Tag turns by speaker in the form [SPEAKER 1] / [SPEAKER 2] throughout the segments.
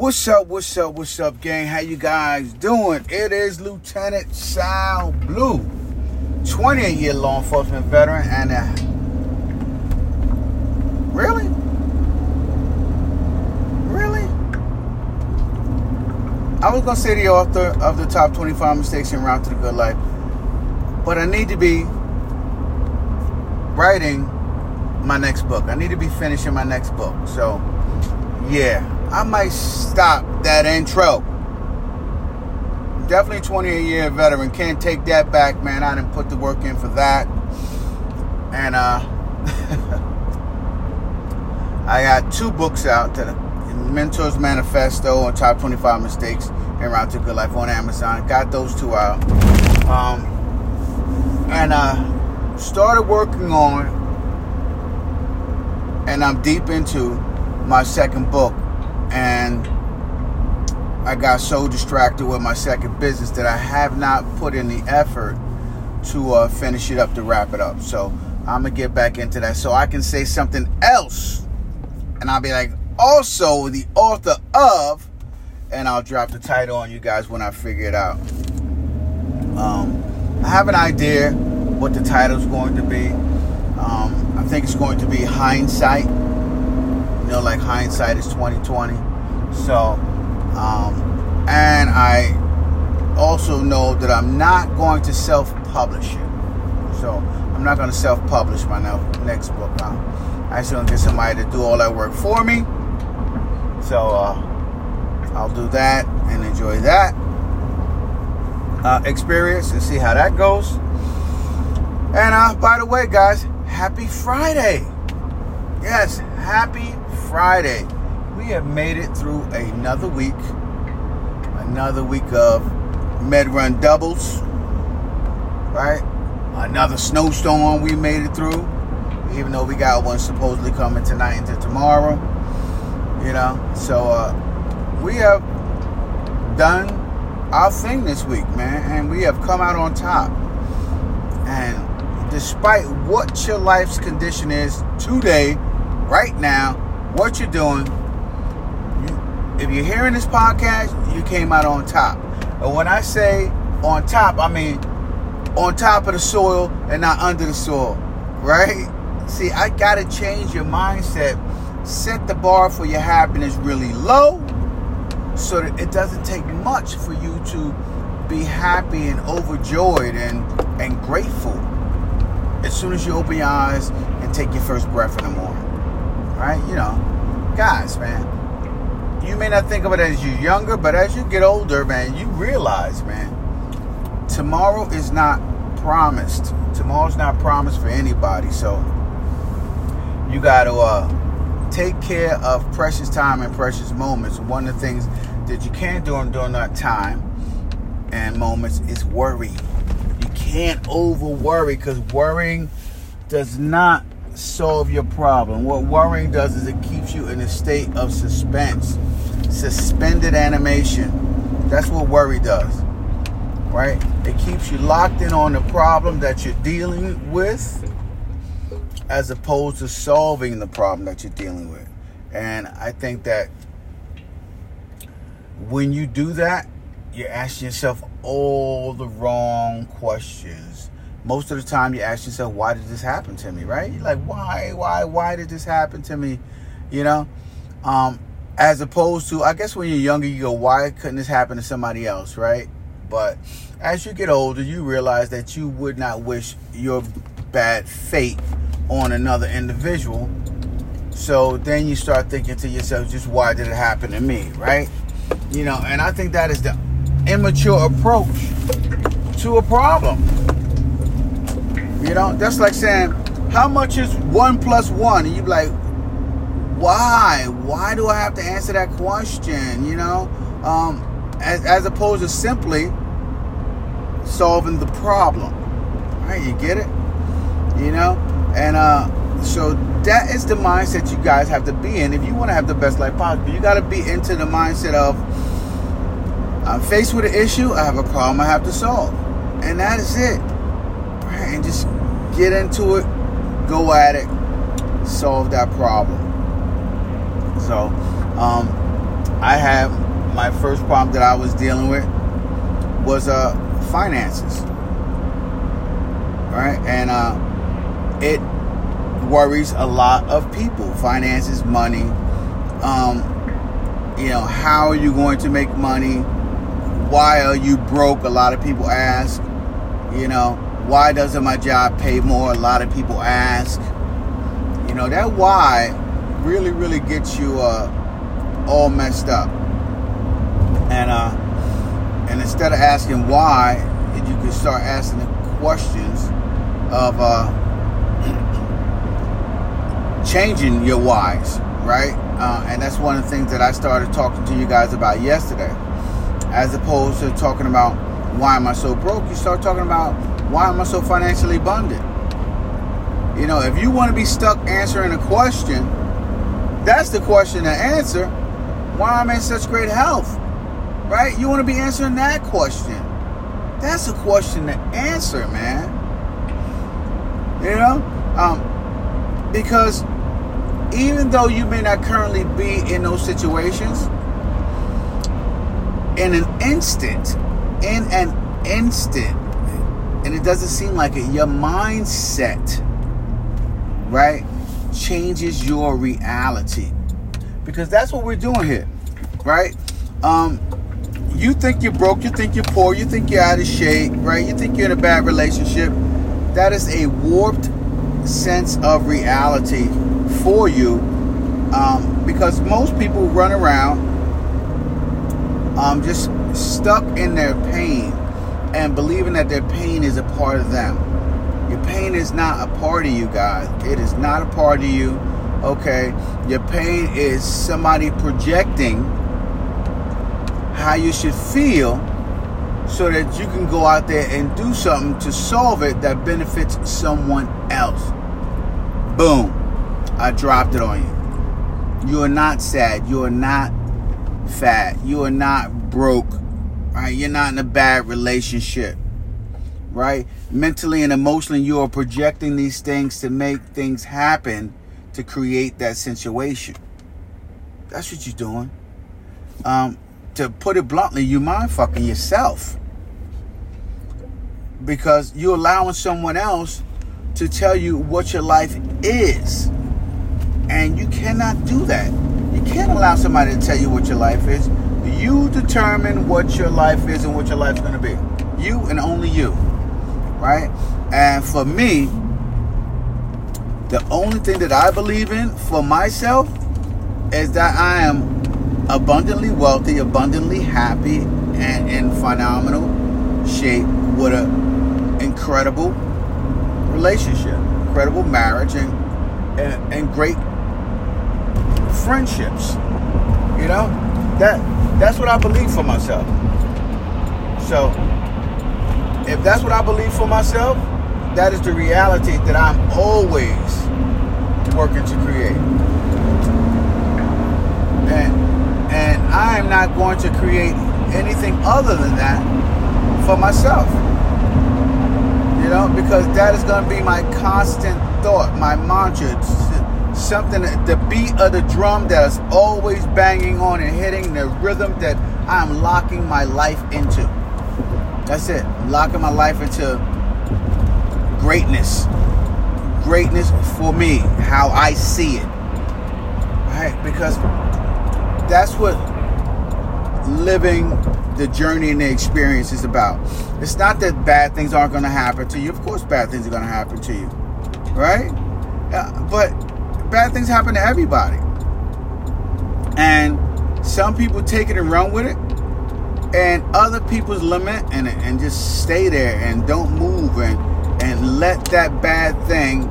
[SPEAKER 1] What's up, what's up, what's up, gang? How you guys doing? It is Lieutenant Sal Blue, 20 year law enforcement veteran, and uh, really? Really? I was gonna say the author of the top 25 mistakes in Route to the Good Life, but I need to be writing my next book. I need to be finishing my next book. So, yeah, I might stop that intro. Definitely 20 year veteran. Can't take that back, man. I didn't put the work in for that. And uh I got two books out that Mentors Manifesto and Top 25 Mistakes and Route to Good Life on Amazon. Got those two out. Um and uh started working on and I'm deep into my second book. And I got so distracted with my second business that I have not put in the effort to uh, finish it up to wrap it up. So I'm gonna get back into that so I can say something else, and I'll be like, also the author of, and I'll drop the title on you guys when I figure it out. Um, I have an idea what the title's going to be. Um, I think it's going to be hindsight. Know, like hindsight is 2020. So, um, and I also know that I'm not going to self-publish it. So I'm not going to self-publish my next book. Now. I'm actually going to get somebody to do all that work for me. So uh, I'll do that and enjoy that uh, experience and see how that goes. And uh, by the way, guys, happy Friday. Yes, happy Friday. We have made it through another week. Another week of med run doubles. Right? Another snowstorm we made it through. Even though we got one supposedly coming tonight into tomorrow. You know, so uh, we have done our thing this week, man, and we have come out on top. And despite what your life's condition is today, right now, what you're doing, you, if you're hearing this podcast, you came out on top. And when I say on top, I mean on top of the soil and not under the soil, right? See, I gotta change your mindset. Set the bar for your happiness really low so that it doesn't take much for you to be happy and overjoyed and, and grateful as soon as you open your eyes and take your first breath in the morning. Right? You know, guys, man, you may not think of it as you're younger, but as you get older, man, you realize, man, tomorrow is not promised. Tomorrow's not promised for anybody. So you got to uh, take care of precious time and precious moments. One of the things that you can't do during that time and moments is worry. You can't over worry because worrying does not solve your problem. What worrying does is it keeps you in a state of suspense, suspended animation. That's what worry does, right? It keeps you locked in on the problem that you're dealing with as opposed to solving the problem that you're dealing with. And I think that when you do that, you're asking yourself all the wrong questions. Most of the time, you ask yourself, why did this happen to me, right? Like, why, why, why did this happen to me? You know? Um, as opposed to, I guess when you're younger, you go, why couldn't this happen to somebody else, right? But as you get older, you realize that you would not wish your bad fate on another individual. So then you start thinking to yourself, just why did it happen to me, right? You know, and I think that is the immature approach to a problem. You know, that's like saying, how much is one plus one? And you be like, why? Why do I have to answer that question? You know, um, as, as opposed to simply solving the problem. Right? You get it? You know? And uh, so that is the mindset you guys have to be in if you want to have the best life possible. You got to be into the mindset of I'm faced with an issue, I have a problem I have to solve. And that is it. And just get into it, go at it, solve that problem. So, um, I have my first problem that I was dealing with was uh, finances, right? And uh, it worries a lot of people. Finances, money. Um, you know, how are you going to make money? Why are you broke? A lot of people ask. You know, why doesn't my job pay more? A lot of people ask. You know, that why really, really gets you uh, all messed up. And uh, and instead of asking why, you can start asking the questions of uh, changing your whys, right? Uh, and that's one of the things that I started talking to you guys about yesterday. As opposed to talking about why am I so broke, you start talking about why am I so financially abundant. You know, if you want to be stuck answering a question, that's the question to answer. Why am I in such great health? Right? You want to be answering that question. That's a question to answer, man. You know? Um, because even though you may not currently be in those situations, in an instant, in an instant, and it doesn't seem like it, your mindset, right, changes your reality. Because that's what we're doing here, right? Um, you think you're broke, you think you're poor, you think you're out of shape, right? You think you're in a bad relationship. That is a warped sense of reality for you um, because most people run around um, just stuck in their pain and believing that their pain is a part of them. Your pain is not a part of you guys. It is not a part of you. Okay? Your pain is somebody projecting how you should feel so that you can go out there and do something to solve it that benefits someone else. Boom. I dropped it on you. You are not sad. You are not fat. You are not broke. Right? You're not in a bad relationship. Right? Mentally and emotionally, you are projecting these things to make things happen to create that situation. That's what you're doing. Um, to put it bluntly, you mind fucking yourself. Because you're allowing someone else to tell you what your life is. And you cannot do that. You can't allow somebody to tell you what your life is. You determine what your life is and what your life's going to be. You and only you. Right? And for me, the only thing that I believe in for myself is that I am abundantly wealthy, abundantly happy, and in phenomenal shape with an incredible relationship, incredible marriage, and, and, and great friendships. You know, that that's what I believe for myself. So, if that's what I believe for myself, that is the reality that I'm always working to create. And and I am not going to create anything other than that for myself. You know, because that is going to be my constant thought, my mantra, something, the beat of the drum that is always banging on and hitting the rhythm that I'm locking my life into. That's it. I'm locking my life into greatness. Greatness for me, how I see it. Right? Because that's what living the journey and the experience is about. It's not that bad things aren't going to happen to you. Of course, bad things are going to happen to you, right? Uh, but bad things happen to everybody. And some people take it and run with it, and other people's limit and, and just stay there and don't move and, and let that bad thing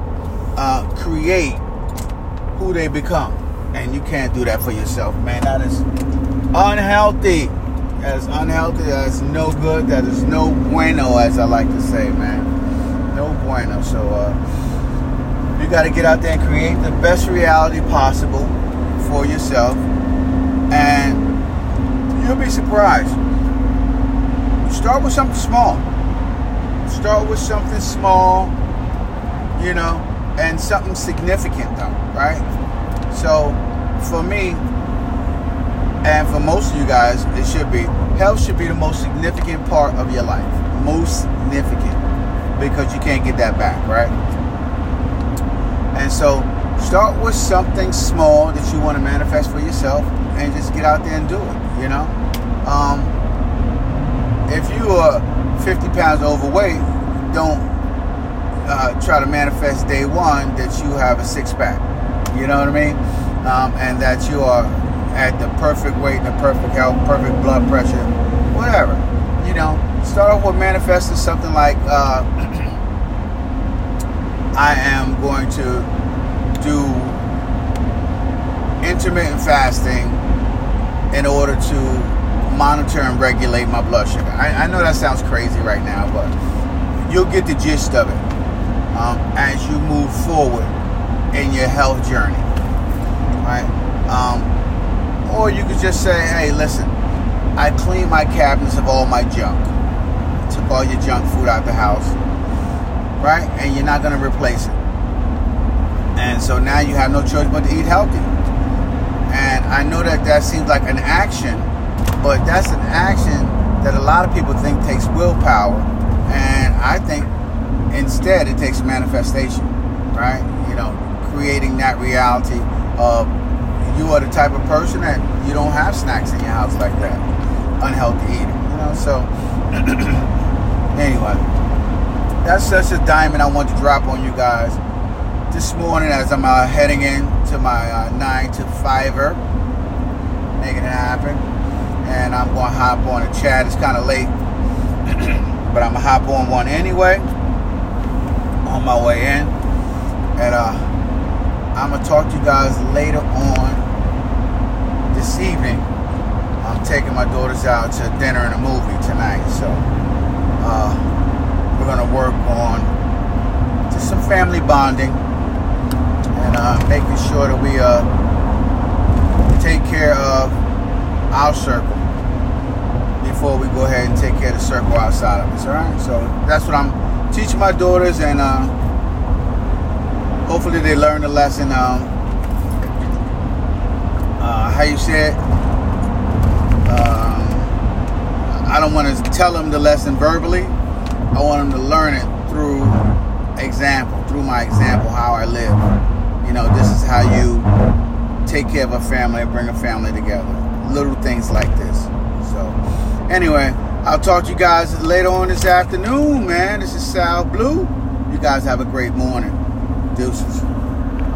[SPEAKER 1] uh, create who they become. And you can't do that for yourself, man. That is unhealthy. That is unhealthy. That is no good. That is no bueno, as I like to say, man. No bueno. So, uh, you got to get out there and create the best reality possible for yourself. And you'll be surprised. Start with something small. Start with something small, you know, and something significant, though, right? So for me, and for most of you guys, it should be health should be the most significant part of your life. Most significant because you can't get that back, right? And so start with something small that you want to manifest for yourself and just get out there and do it, you know? Um, if you are 50 pounds overweight, don't uh, try to manifest day one that you have a six pack. You know what I mean? Um, and that you are at the perfect weight, and the perfect health, perfect blood pressure, whatever. You know, start off with manifesting something like uh, I am going to do intermittent fasting in order to monitor and regulate my blood sugar. I, I know that sounds crazy right now, but you'll get the gist of it um, as you move forward in your health journey, right? Um, or you could just say, hey, listen, I clean my cabinets of all my junk. Took all your junk food out of the house, right? And you're not going to replace it. And so now you have no choice but to eat healthy. And I know that that seems like an action, but that's an action that a lot of people think takes willpower. And I think instead it takes manifestation, right? You know, creating that reality of you are the type of person that you don't have snacks in your house like that, unhealthy eating. You know, so anyway, that's such a diamond I want to drop on you guys this morning as I'm uh, heading in to my uh, nine to fiver, making it happen, and I'm to hop on a chat. It's kind of late, but I'm gonna hop on one anyway on my way in, and uh, I'm gonna talk to you guys later on this evening. I'm taking my daughters out to dinner and a movie tonight, so uh, we're gonna work on just some family bonding and uh, making sure that we uh, take care of our circle before we go ahead and take care of the circle outside of us. All right, so that's what I'm teaching my daughters and. Uh, hopefully they learn the lesson. Um, uh, how you say it? Um, I don't want to tell them the lesson verbally. I want them to learn it through example, through my example, how I live. You know, this is how you take care of a family and bring a family together. Little things like this. So, anyway, I'll talk to you guys later on this afternoon, man. This is Sal Blue. You guys have a great morning. Deuces.